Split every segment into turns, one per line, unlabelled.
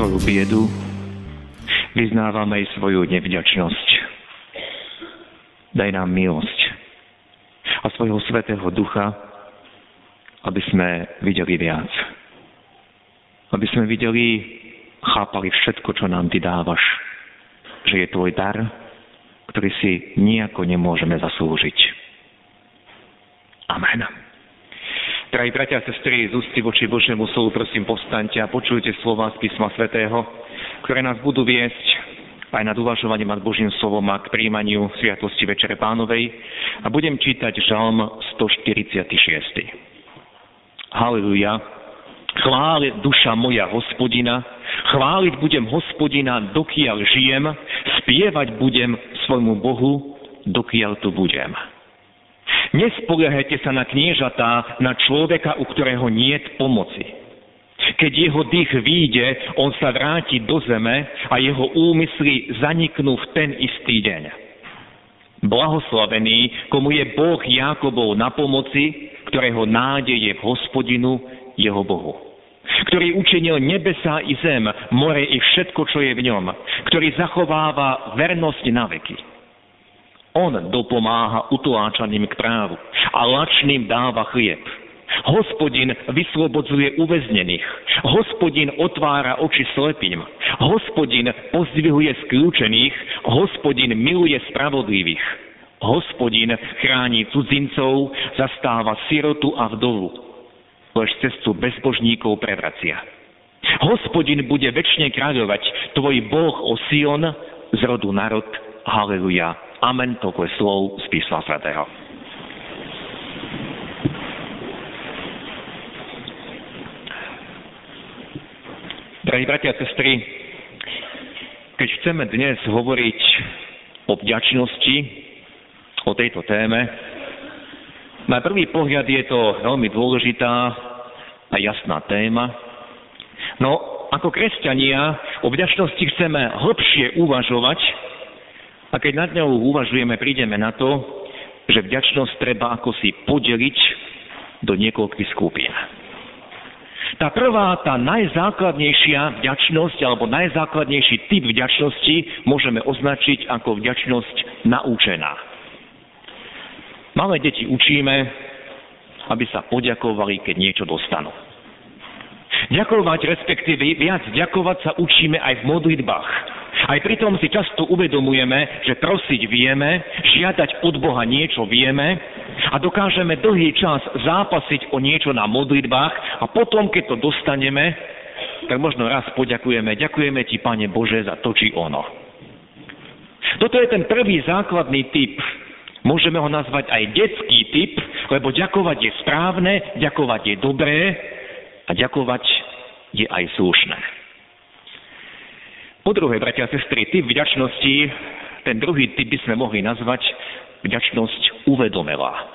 svoju biedu, vyznávame aj svoju nevďačnosť. Daj nám milosť a svojho svetého ducha, aby sme videli viac. Aby sme videli, chápali všetko, čo nám Ty dávaš. Že je Tvoj dar, ktorý si nejako nemôžeme zaslúžiť. Amen. Drahí bratia a sestry, z ústy voči Božiemu slovu, prosím, postaňte a počujte slova z písma svätého, ktoré nás budú viesť aj nad uvažovaním nad Božím slovom a k príjmaniu Sviatosti Večere Pánovej. A budem čítať Žalm 146. Haleluja. Chváli duša moja hospodina, chváliť budem hospodina, dokiaľ žijem, spievať budem svojmu Bohu, dokiaľ tu budem. Nespoliehajte sa na kniežatá, na človeka, u ktorého nie pomoci. Keď jeho dých výjde, on sa vráti do zeme a jeho úmysly zaniknú v ten istý deň. Blahoslavený, komu je Boh Jákobov na pomoci, ktorého nádej je v hospodinu, jeho Bohu. Ktorý učinil nebesa i zem, more i všetko, čo je v ňom. Ktorý zachováva vernosť na veky on dopomáha utláčaným k právu a lačným dáva chlieb. Hospodin vyslobodzuje uväznených. Hospodin otvára oči slepým. Hospodin pozdvihuje skľúčených. Hospodin miluje spravodlivých. Hospodin chráni cudzincov, zastáva sirotu a vdovu. Lež cestu bezbožníkov prevracia. Hospodin bude väčšine kráľovať, tvoj Boh o Sion, z rodu národ. Haleluja. Amen, toľko je slov z písma svätého. Drahí bratia a sestry, keď chceme dnes hovoriť o vďačnosti, o tejto téme, na prvý pohľad je to veľmi dôležitá a jasná téma. No, ako kresťania o vďačnosti chceme hlbšie uvažovať, a keď nad ňou uvažujeme, prídeme na to, že vďačnosť treba ako si podeliť do niekoľkých skupín. Tá prvá, tá najzákladnejšia vďačnosť alebo najzákladnejší typ vďačnosti môžeme označiť ako vďačnosť naučená. Malé deti učíme, aby sa poďakovali, keď niečo dostanú. Ďakovať, respektíve viac ďakovať sa učíme aj v modlitbách. Aj pritom si často uvedomujeme, že prosiť vieme, žiadať od Boha niečo vieme a dokážeme dlhý čas zápasiť o niečo na modlitbách a potom, keď to dostaneme, tak možno raz poďakujeme. Ďakujeme ti, Pane Bože, za to či ono. Toto je ten prvý základný typ. Môžeme ho nazvať aj detský typ, lebo ďakovať je správne, ďakovať je dobré a ďakovať je aj slušné. Po druhé, bratia a sestry, typ vďačnosti, ten druhý typ by sme mohli nazvať vďačnosť uvedomelá.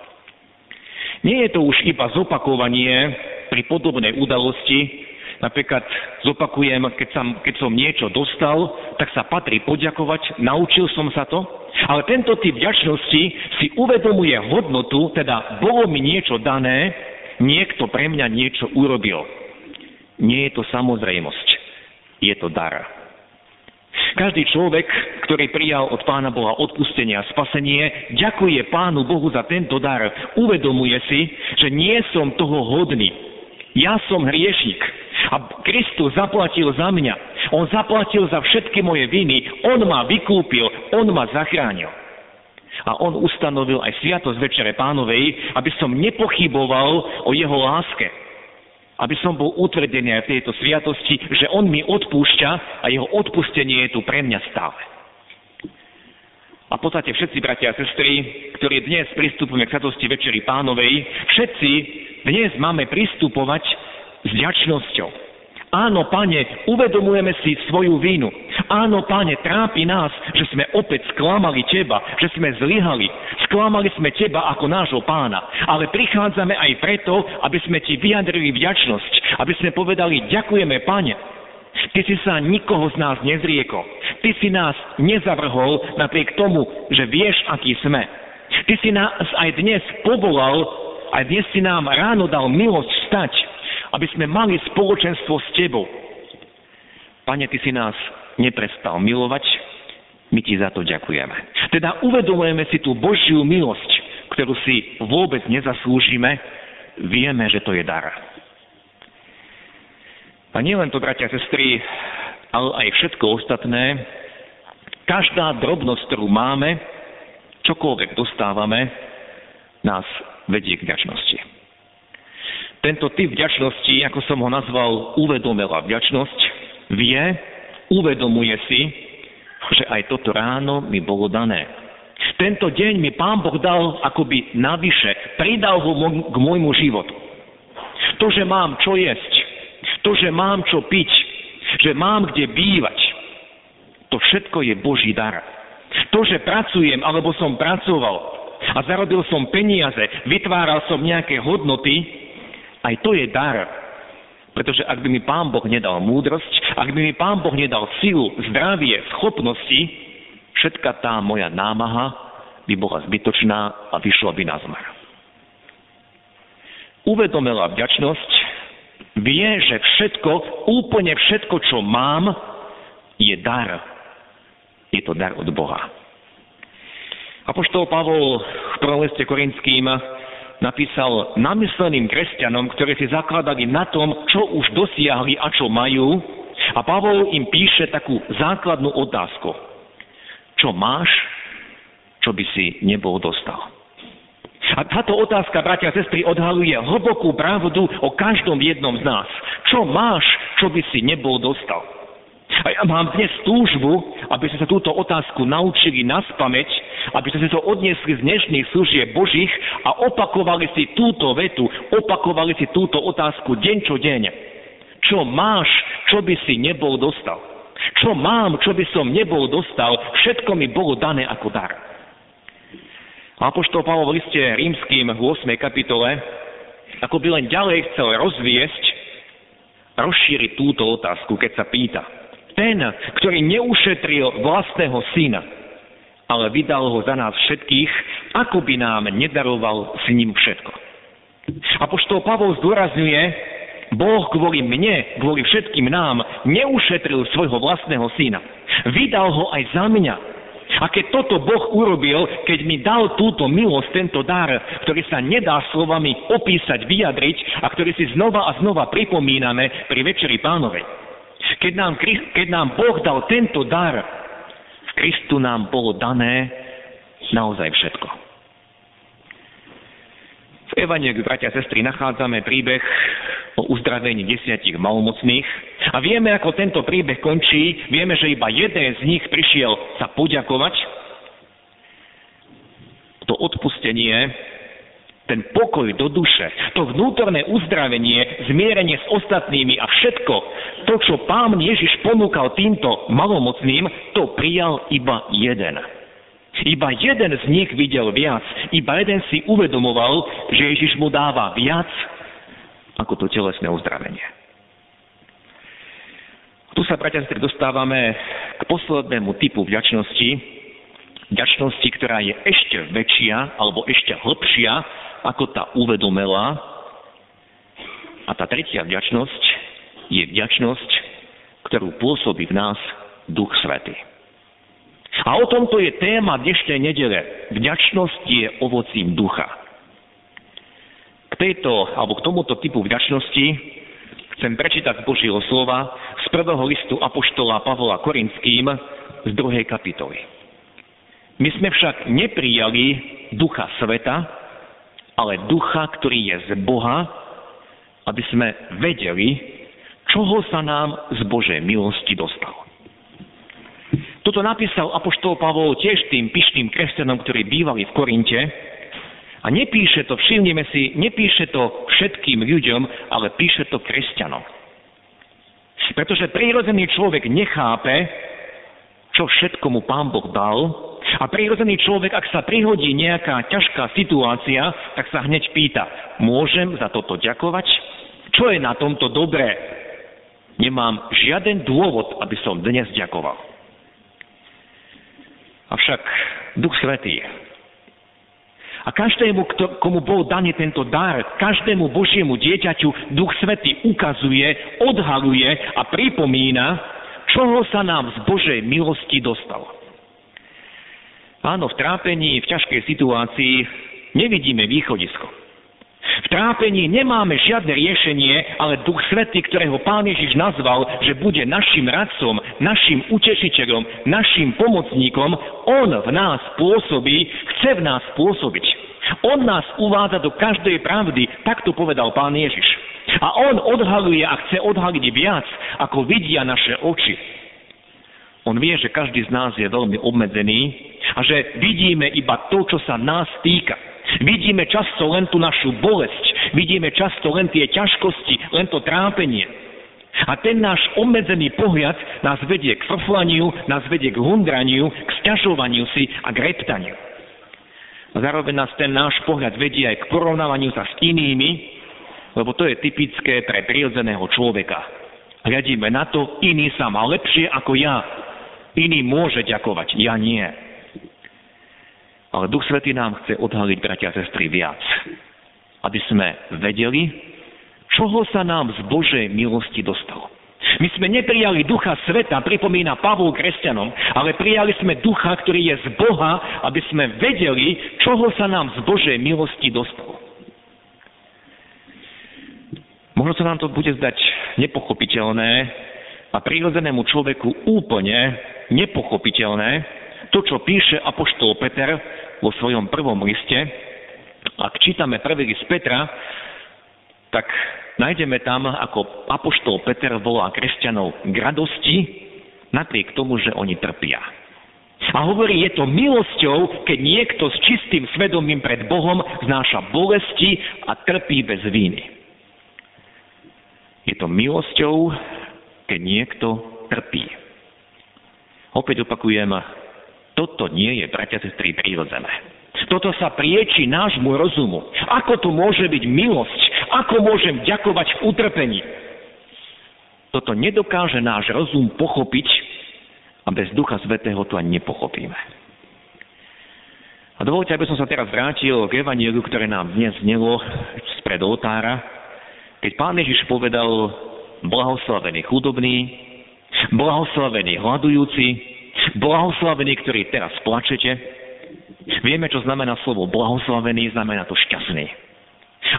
Nie je to už iba zopakovanie pri podobnej udalosti, Napríklad zopakujem, keď som, keď som niečo dostal, tak sa patrí poďakovať, naučil som sa to, ale tento typ vďačnosti si uvedomuje hodnotu, teda bolo mi niečo dané, niekto pre mňa niečo urobil. Nie je to samozrejmosť, je to dar. Každý človek, ktorý prijal od Pána Boha odpustenie a spasenie, ďakuje Pánu Bohu za tento dar. Uvedomuje si, že nie som toho hodný. Ja som hriešnik. A Kristus zaplatil za mňa. On zaplatil za všetky moje viny. On ma vykúpil. On ma zachránil. A on ustanovil aj sviatosť Večere Pánovej, aby som nepochyboval o jeho láske aby som bol utvrdený aj v tejto sviatosti, že On mi odpúšťa a Jeho odpustenie je tu pre mňa stále. A v podstate všetci bratia a sestry, ktorí dnes pristupujeme k sviatosti Večeri Pánovej, všetci dnes máme pristupovať s ďačnosťou. Áno, pane, uvedomujeme si svoju vínu. Áno, pane, trápi nás, že sme opäť sklamali teba, že sme zlyhali. Sklamali sme teba ako nášho pána. Ale prichádzame aj preto, aby sme ti vyjadrili vďačnosť, aby sme povedali, ďakujeme, pane. Ty si sa nikoho z nás nezriekol. Ty si nás nezavrhol napriek tomu, že vieš, aký sme. Ty si nás aj dnes povolal, aj dnes si nám ráno dal milosť stať aby sme mali spoločenstvo s Tebou. Pane, Ty si nás neprestal milovať, my Ti za to ďakujeme. Teda uvedomujeme si tú Božiu milosť, ktorú si vôbec nezaslúžime, vieme, že to je dar. A nielen to, bratia a sestry, ale aj všetko ostatné, každá drobnosť, ktorú máme, čokoľvek dostávame, nás vedie k ďačnosti. Tento typ vďačnosti, ako som ho nazval uvedomela vďačnosť, vie, uvedomuje si, že aj toto ráno mi bolo dané. Tento deň mi Pán Boh dal akoby navyše, pridal ho k môjmu životu. To, že mám čo jesť, to, že mám čo piť, že mám kde bývať, to všetko je Boží dar. To, že pracujem, alebo som pracoval a zarobil som peniaze, vytváral som nejaké hodnoty, aj to je dar. Pretože ak by mi Pán Boh nedal múdrosť, ak by mi Pán Boh nedal silu, zdravie, schopnosti, všetka tá moja námaha by bola zbytočná a vyšla by na zmar. Uvedomila vďačnosť, vie, že všetko, úplne všetko, čo mám, je dar. Je to dar od Boha. Apoštol Pavol v prvom liste Korinským napísal namysleným kresťanom, ktorí si zakladali na tom, čo už dosiahli a čo majú. A Pavol im píše takú základnú otázku. Čo máš, čo by si nebol dostal? A táto otázka, bratia a sestry, odhaluje hlbokú pravdu o každom jednom z nás. Čo máš, čo by si nebol dostal? A ja mám dnes túžbu, aby ste sa túto otázku naučili na spameť aby ste si to odniesli z dnešných služieb Božích a opakovali si túto vetu, opakovali si túto otázku deň čo deň. Čo máš, čo by si nebol dostal? Čo mám, čo by som nebol dostal, všetko mi bolo dané ako dar. Apoštol Pavol v liste rímským v 8. kapitole ako by len ďalej chcel rozviesť, rozšíriť túto otázku, keď sa pýta. Ten, ktorý neušetril vlastného syna, ale vydal ho za nás všetkých, ako by nám nedaroval s ním všetko. A poštol Pavol zdôrazňuje, Boh kvôli mne, kvôli všetkým nám, neušetril svojho vlastného syna. Vydal ho aj za mňa. A keď toto Boh urobil, keď mi dal túto milosť, tento dar, ktorý sa nedá slovami opísať, vyjadriť a ktorý si znova a znova pripomíname pri Večeri pánovej. Keď nám, keď nám Boh dal tento dar, Kristu nám bolo dané naozaj všetko. V Evangeliu, bratia a sestry, nachádzame príbeh o uzdravení desiatich malomocných a vieme, ako tento príbeh končí. Vieme, že iba jeden z nich prišiel sa poďakovať. To odpustenie ten pokoj do duše, to vnútorné uzdravenie, zmierenie s ostatnými a všetko, to, čo pán Ježiš ponúkal týmto malomocným, to prijal iba jeden. Iba jeden z nich videl viac, iba jeden si uvedomoval, že Ježiš mu dáva viac ako to telesné uzdravenie. Tu sa, bratia dostávame k poslednému typu vďačnosti, vďačnosti, ktorá je ešte väčšia alebo ešte hlbšia ako tá uvedomela. A tá tretia vďačnosť je vďačnosť, ktorú pôsobí v nás Duch Svety. A o tomto je téma dnešnej nedele. Vďačnosť je ovocím ducha. K tejto, alebo k tomuto typu vďačnosti chcem prečítať z Božieho slova z prvého listu Apoštola Pavola Korinským z druhej kapitoly. My sme však neprijali ducha sveta, ale ducha, ktorý je z Boha, aby sme vedeli, čoho sa nám z Božej milosti dostal. Toto napísal Apoštol Pavol tiež tým pyšným kresťanom, ktorí bývali v Korinte. A nepíše to, všimneme si, nepíše to všetkým ľuďom, ale píše to kresťanom. Pretože prírodzený človek nechápe, čo všetko mu Pán Boh dal a prírodzený človek, ak sa prihodí nejaká ťažká situácia, tak sa hneď pýta, môžem za toto ďakovať? Čo je na tomto dobré? Nemám žiaden dôvod, aby som dnes ďakoval. Avšak Duch Svetý a každému, komu bol daný tento dar, každému Božiemu dieťaťu Duch Svetý ukazuje, odhaluje a pripomína, čoho sa nám z Božej milosti dostalo. Áno, v trápení, v ťažkej situácii nevidíme východisko. V trápení nemáme žiadne riešenie, ale Duch Svetý, ktorého Pán Ježiš nazval, že bude našim radcom, našim utešiteľom, našim pomocníkom, On v nás pôsobí, chce v nás pôsobiť. On nás uvádza do každej pravdy, tak to povedal Pán Ježiš. A On odhaluje a chce odhaliť viac, ako vidia naše oči. On vie, že každý z nás je veľmi obmedzený a že vidíme iba to, čo sa nás týka. Vidíme často len tú našu bolesť, vidíme často len tie ťažkosti, len to trápenie. A ten náš obmedzený pohľad nás vedie k frflaniu, nás vedie k hundraniu, k sťažovaniu si a k reptaniu. A zároveň nás ten náš pohľad vedie aj k porovnávaniu sa s inými, lebo to je typické pre prirodzeného človeka. Hľadíme na to, iný sa má lepšie ako ja. Iný môže ďakovať, ja nie. Ale Duch Svetý nám chce odhaliť, bratia a sestry, viac. Aby sme vedeli, čoho sa nám z Božej milosti dostalo. My sme neprijali ducha sveta, pripomína Pavol kresťanom, ale prijali sme ducha, ktorý je z Boha, aby sme vedeli, čoho sa nám z Božej milosti dostalo. Možno sa nám to bude zdať nepochopiteľné a prírodzenému človeku úplne nepochopiteľné, to, čo píše Apoštol Peter vo svojom prvom liste. Ak čítame prvý list Petra, tak nájdeme tam, ako apoštol Peter volá kresťanov k radosti, napriek tomu, že oni trpia. A hovorí, je to milosťou, keď niekto s čistým svedomím pred Bohom znáša bolesti a trpí bez víny. Je to milosťou, keď niekto trpí. Opäť opakujem, toto nie je, bratia, sestry, prírodzené. Toto sa prieči nášmu rozumu. Ako to môže byť milosť, ako môžem ďakovať v utrpení? Toto nedokáže náš rozum pochopiť a bez Ducha Svetého to ani nepochopíme. A dovolte, aby som sa teraz vrátil k evanielu, ktoré nám dnes znelo spred oltára, keď pán Ježiš povedal blahoslavený chudobný, blahoslavený hľadujúci, blahoslavený, ktorý teraz plačete. Vieme, čo znamená slovo blahoslavený, znamená to šťastný.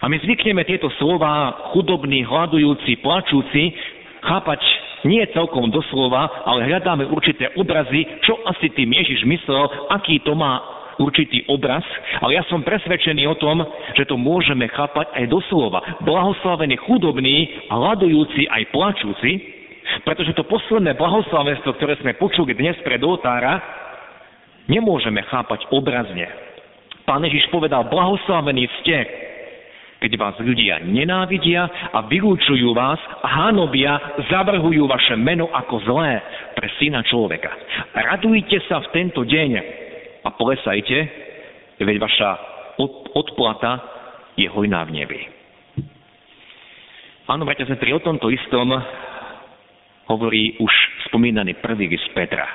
A my zvykneme tieto slova chudobný, hľadujúci, plačúci chápať nie celkom doslova, ale hľadáme určité obrazy, čo asi tým Ježiš myslel, aký to má určitý obraz, ale ja som presvedčený o tom, že to môžeme chápať aj doslova. Blahoslavený chudobný, hľadujúci aj plačúci, pretože to posledné blahoslavenstvo, ktoré sme počuli dnes pred oltára, nemôžeme chápať obrazne. Pán Ježiš povedal, blahoslavení ste, keď vás ľudia nenávidia a vylúčujú vás, hanobia, zavrhujú vaše meno ako zlé pre syna človeka. Radujte sa v tento deň a plesajte, veď vaša odplata je hojná v nebi. Áno, bratia sestry, o tomto istom hovorí už spomínaný prvý z Petra.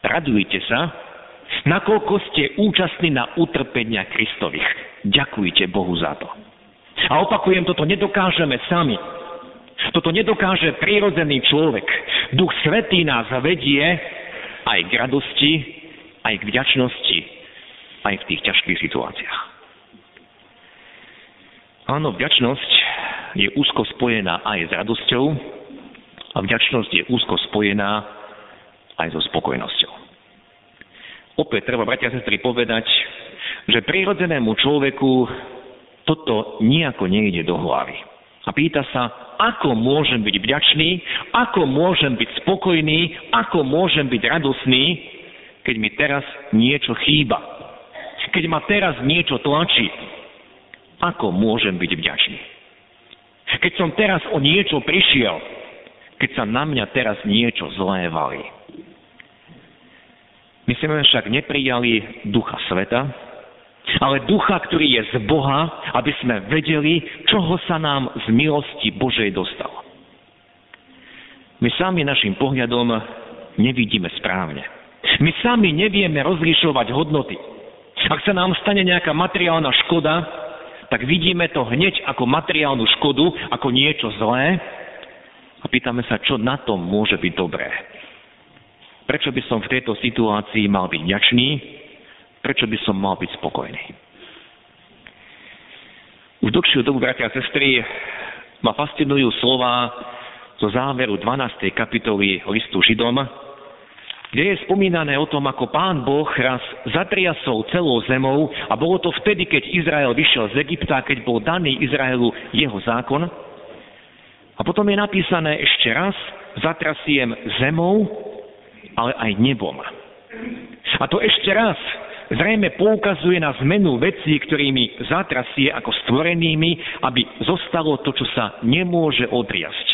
Radujte sa, nakoľko ste účastní na utrpenia Kristových. Ďakujte Bohu za to. A opakujem, toto nedokážeme sami. Toto nedokáže prírodzený človek. Duch Svetý nás vedie aj k radosti, aj k vďačnosti, aj v tých ťažkých situáciách. Áno, vďačnosť je úzko spojená aj s radosťou a vďačnosť je úzko spojená aj so spokojnosťou. Opäť treba, bratia a sestry, povedať, že prírodzenému človeku toto nejako nejde do hlavy. A pýta sa, ako môžem byť vďačný, ako môžem byť spokojný, ako môžem byť radosný, keď mi teraz niečo chýba. Keď ma teraz niečo tlačí, ako môžem byť vďačný. Keď som teraz o niečo prišiel, keď sa na mňa teraz niečo zlé valí. My sme však neprijali ducha sveta, ale ducha, ktorý je z Boha, aby sme vedeli, čoho sa nám z milosti Božej dostalo. My sami našim pohľadom nevidíme správne. My sami nevieme rozlišovať hodnoty. Ak sa nám stane nejaká materiálna škoda, tak vidíme to hneď ako materiálnu škodu, ako niečo zlé a pýtame sa, čo na tom môže byť dobré. Prečo by som v tejto situácii mal byť ďačný? Prečo by som mal byť spokojný? Už dlhšiu dobu, bratia a sestry, ma fascinujú slova zo záveru 12. kapitoly listu Židom, kde je spomínané o tom, ako pán Boh raz zatriasol celou zemou a bolo to vtedy, keď Izrael vyšiel z Egypta, keď bol daný Izraelu jeho zákon. A potom je napísané ešte raz, zatrasiem zemou, ale aj nebom. A to ešte raz zrejme poukazuje na zmenu vecí, ktorými zatrasie ako stvorenými, aby zostalo to, čo sa nemôže odriasť.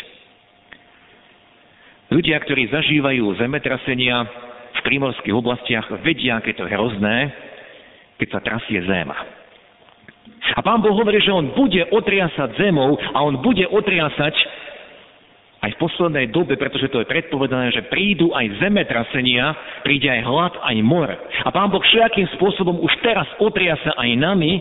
Ľudia, ktorí zažívajú zemetrasenia v primorských oblastiach, vedia, aké to je hrozné, keď sa trasie zem. A pán Boh hovorí, že on bude otriasať zemou a on bude otriasať v poslednej dobe, pretože to je predpovedané, že prídu aj zemetrasenia, príde aj hlad, aj mor. A Pán Boh všetkým spôsobom už teraz otriasa aj nami,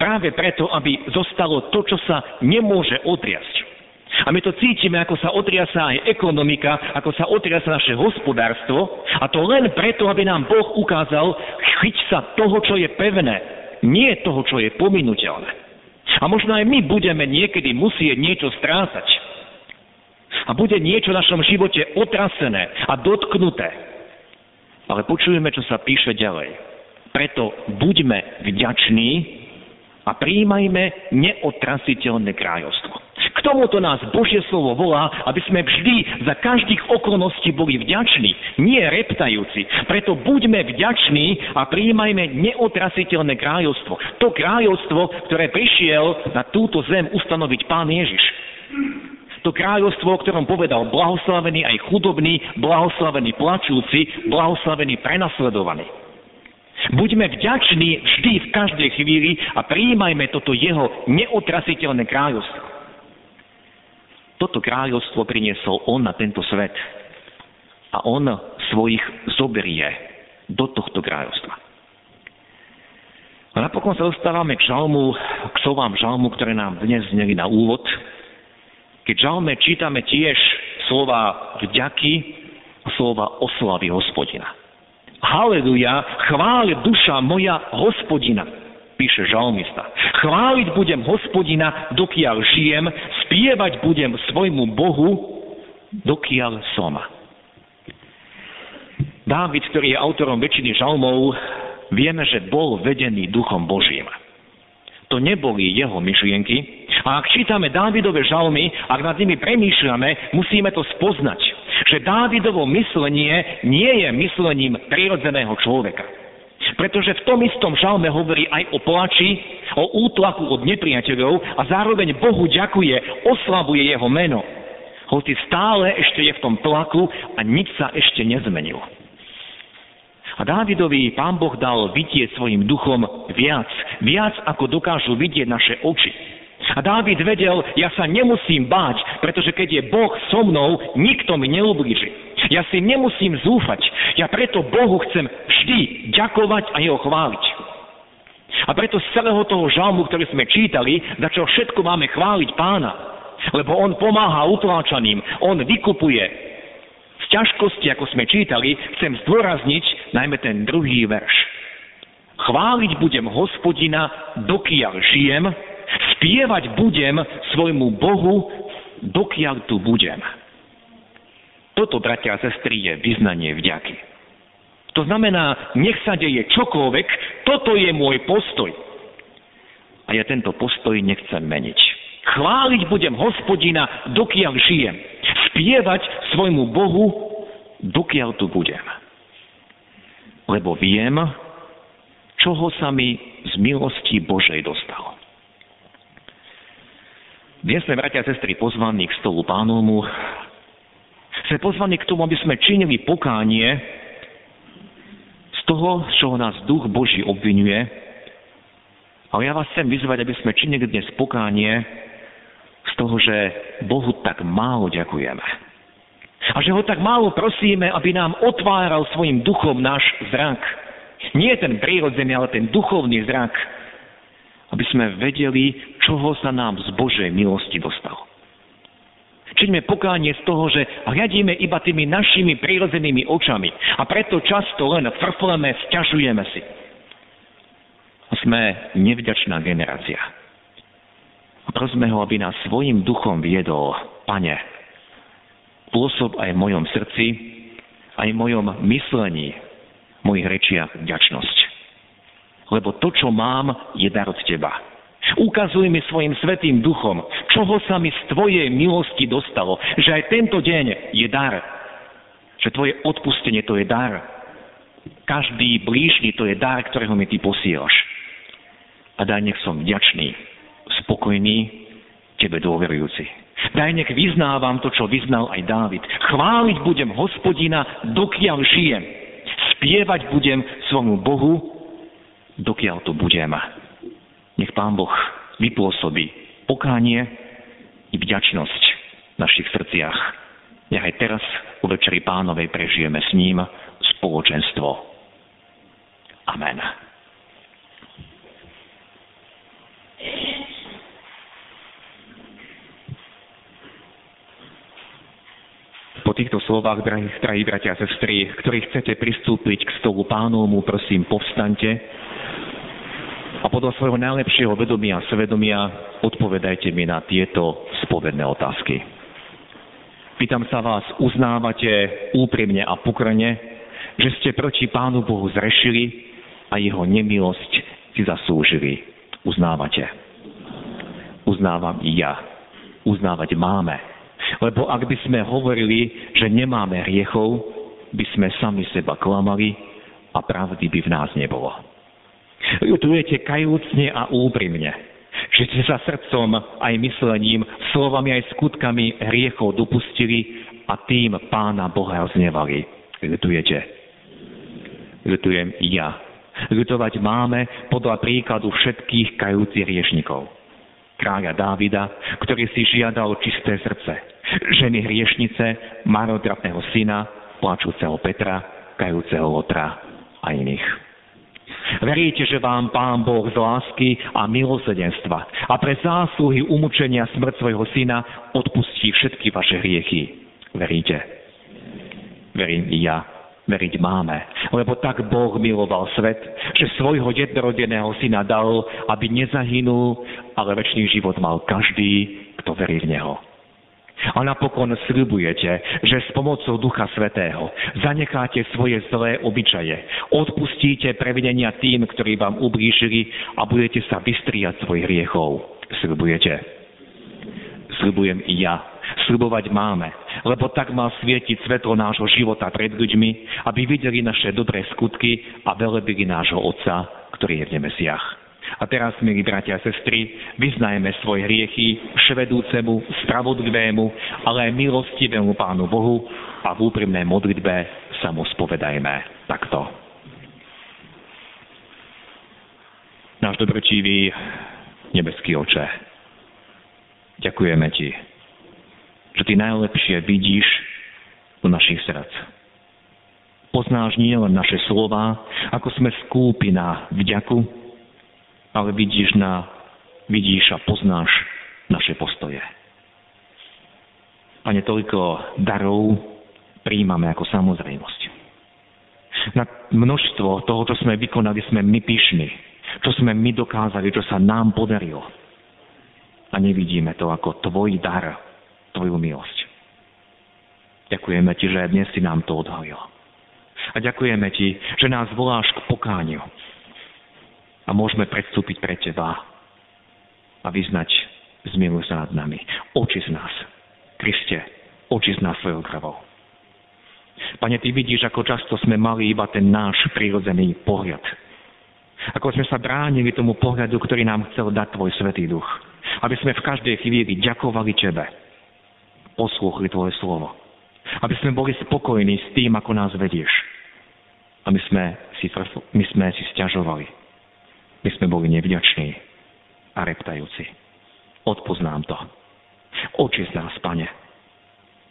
práve preto, aby zostalo to, čo sa nemôže otriasť. A my to cítime, ako sa otriasa aj ekonomika, ako sa otriasa naše hospodárstvo. A to len preto, aby nám Boh ukázal, chyť sa toho, čo je pevné, nie toho, čo je pominuteľné. A možno aj my budeme niekedy musieť niečo strácať. A bude niečo v našom živote otrasené a dotknuté. Ale počujeme, čo sa píše ďalej. Preto buďme vďační a príjmajme neotrasiteľné kráľovstvo. K tomuto nás Božie slovo volá, aby sme vždy za každých okolností boli vďační, nie reptajúci. Preto buďme vďační a príjmajme neotrasiteľné kráľovstvo. To kráľovstvo, ktoré prišiel na túto zem ustanoviť Pán Ježiš. To kráľovstvo, o ktorom povedal blahoslavený aj chudobný, blahoslavený plačúci, blahoslavený prenasledovaný. Buďme vďační vždy v každej chvíli a prijímajme toto jeho neotrasiteľné kráľovstvo. Toto kráľovstvo priniesol on na tento svet. A on svojich zoberie do tohto kráľovstva. A napokon sa dostávame k žalmu, k slovám žalmu, ktoré nám dnes zneli na úvod. Keď žalme čítame tiež slova vďaky slova oslavy hospodina. Haleluja, chváli duša moja hospodina, píše žalmista. Chváliť budem hospodina, dokiaľ žijem, spievať budem svojmu Bohu, dokiaľ som. Dávid, ktorý je autorom väčšiny žalmov, vieme, že bol vedený Duchom Božím. To neboli jeho myšlienky. A ak čítame Dávidové žalmy, ak nad nimi premýšľame, musíme to spoznať že Dávidovo myslenie nie je myslením prirodzeného človeka. Pretože v tom istom žalme hovorí aj o plači, o útlaku od nepriateľov a zároveň Bohu ďakuje, oslavuje jeho meno. Hoci stále ešte je v tom tlaku a nič sa ešte nezmenilo. A Dávidovi pán Boh dal vidieť svojim duchom viac, viac ako dokážu vidieť naše oči. A Dávid vedel, ja sa nemusím báť, pretože keď je Boh so mnou, nikto mi neublíži. Ja si nemusím zúfať. Ja preto Bohu chcem vždy ďakovať a jeho chváliť. A preto z celého toho žalmu, ktorý sme čítali, za čo všetko máme chváliť pána. Lebo on pomáha utláčaným, on vykupuje. Z ťažkosti, ako sme čítali, chcem zdôrazniť najmä ten druhý verš. Chváliť budem hospodina, dokiaľ žijem, Spievať budem svojmu Bohu, dokiaľ tu budem. Toto, bratia a sestry, je vyznanie vďaky. To znamená, nech sa deje čokoľvek, toto je môj postoj. A ja tento postoj nechcem meniť. Chváliť budem hospodina, dokiaľ žijem. Spievať svojmu Bohu, dokiaľ tu budem. Lebo viem, čoho sa mi z milosti Božej dostalo. Dnes sme, bratia a sestry, pozvaní k stolu pánovmu Sme pozvaní k tomu, aby sme činili pokánie z toho, z čoho nás duch Boží obvinuje. Ale ja vás chcem vyzvať, aby sme činili dnes pokánie z toho, že Bohu tak málo ďakujeme. A že ho tak málo prosíme, aby nám otváral svojim duchom náš zrak. Nie ten prírodzený, ale ten duchovný zrak. Aby sme vedeli, čoho sa nám z Božej milosti dostalo. Čiňme pokánie z toho, že hľadíme iba tými našimi prírodzenými očami a preto často len frfleme, sťažujeme si. Sme nevďačná generácia. Prosme ho, aby nás svojim duchom viedol, Pane, pôsob aj v mojom srdci, aj v mojom myslení, v mojich rečiach vďačnosť. Lebo to, čo mám, je dar od Teba. Ukazuj mi svojim svetým duchom, čoho sa mi z Tvojej milosti dostalo, že aj tento deň je dar. Že Tvoje odpustenie to je dar. Každý blížny to je dar, ktorého mi Ty posielaš. A daj nech som vďačný, spokojný, Tebe dôverujúci. Daj nech vyznávam to, čo vyznal aj Dávid. Chváliť budem hospodina, dokiaľ žijem. Spievať budem svojmu Bohu, dokiaľ to budem. Nech Pán Boh vypôsobí pokánie i vďačnosť v našich srdciach. Nech aj teraz u Večeri Pánovej prežijeme s ním spoločenstvo. Amen. Po týchto slovách, drahí, drahí bratia a sestry, ktorí chcete pristúpiť k stolu pánovmu, prosím, povstaňte a podľa svojho najlepšieho vedomia a svedomia odpovedajte mi na tieto spovedné otázky. Pýtam sa vás, uznávate úprimne a pokrne, že ste proti Pánu Bohu zrešili a jeho nemilosť si zaslúžili. Uznávate. Uznávam i ja. Uznávať máme lebo ak by sme hovorili, že nemáme hriechov, by sme sami seba klamali a pravdy by v nás nebolo. Ľutujete kajúcne a úprimne, že ste sa srdcom aj myslením, slovami aj skutkami hriechov dopustili a tým Pána Boha znevali. Ľutujete. Ľutujem ja. Ľutovať máme podľa príkladu všetkých kajúcich riešnikov. Kráľa Dávida, ktorý si žiadal čisté srdce ženy hriešnice, marnotratného syna, plačúceho Petra, kajúceho Lotra a iných. Veríte, že vám Pán Boh z lásky a milosedenstva a pre zásluhy umúčenia smrť svojho syna odpustí všetky vaše hriechy. Veríte? Verím i ja. Veriť máme. Lebo tak Boh miloval svet, že svojho jednorodeného syna dal, aby nezahynul, ale väčší život mal každý, kto verí v Neho. A napokon sľubujete, že s pomocou Ducha Svetého zanecháte svoje zlé obyčaje, odpustíte previnenia tým, ktorí vám ublížili a budete sa vystriať svojich hriechov. Sľubujete. Sľubujem i ja. Sľubovať máme, lebo tak má svietiť svetlo nášho života pred ľuďmi, aby videli naše dobré skutky a velebili nášho Otca, ktorý je v nebesiach. A teraz, milí bratia a sestry, vyznajme svoje hriechy vševedúcemu, spravodlivému, ale aj milostivému Pánu Bohu a v úprimnej modlitbe sa mu spovedajme takto. Náš dobročivý nebeský oče, ďakujeme Ti, že Ty najlepšie vidíš do našich srdc. Poznáš nielen naše slova, ako sme skúpi na vďaku, ale vidíš, na, vidíš a poznáš naše postoje. A toľko darov príjmame ako samozrejmosť. Na množstvo toho, čo sme vykonali, sme my pyšní. Čo sme my dokázali, čo sa nám podarilo. A nevidíme to ako tvoj dar, tvoju milosť. Ďakujeme ti, že dnes si nám to odhalil. A ďakujeme ti, že nás voláš k pokániu a môžeme predstúpiť pre Teba a vyznať zmiluj sa nad nami. Oči z nás. Kriste, oči z nás svojou krvou. Pane, Ty vidíš, ako často sme mali iba ten náš prírodzený pohľad. Ako sme sa bránili tomu pohľadu, ktorý nám chcel dať Tvoj Svetý Duch. Aby sme v každej chvíli ďakovali Tebe. Poslúchli Tvoje slovo. Aby sme boli spokojní s tým, ako nás vedieš. A my sme si, my sme si stiažovali. My sme boli nevďační a reptajúci. Odpoznám to. Oči z nás, Pane.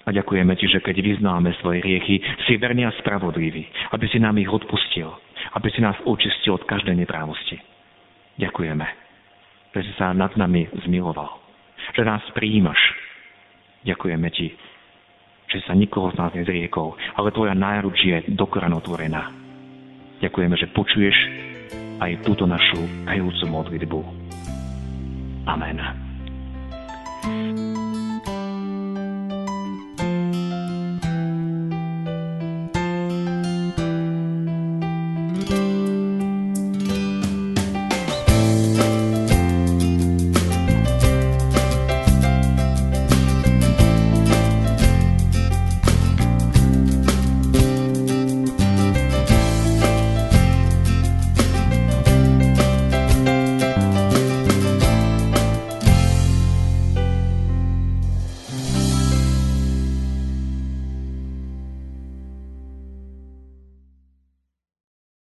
A ďakujeme Ti, že keď vyznáme svoje riechy, si verný a spravodlivý, aby si nám ich odpustil, aby si nás očistil od každej neprávosti. Ďakujeme, že si sa nad nami zmiloval, že nás prijímaš. Ďakujeme Ti, že sa nikoho z nás nezriekol, ale Tvoja náruč je dokoran otvorená. Ďakujeme, že počuješ aj túto našu kajúcu modlitbu. Amen.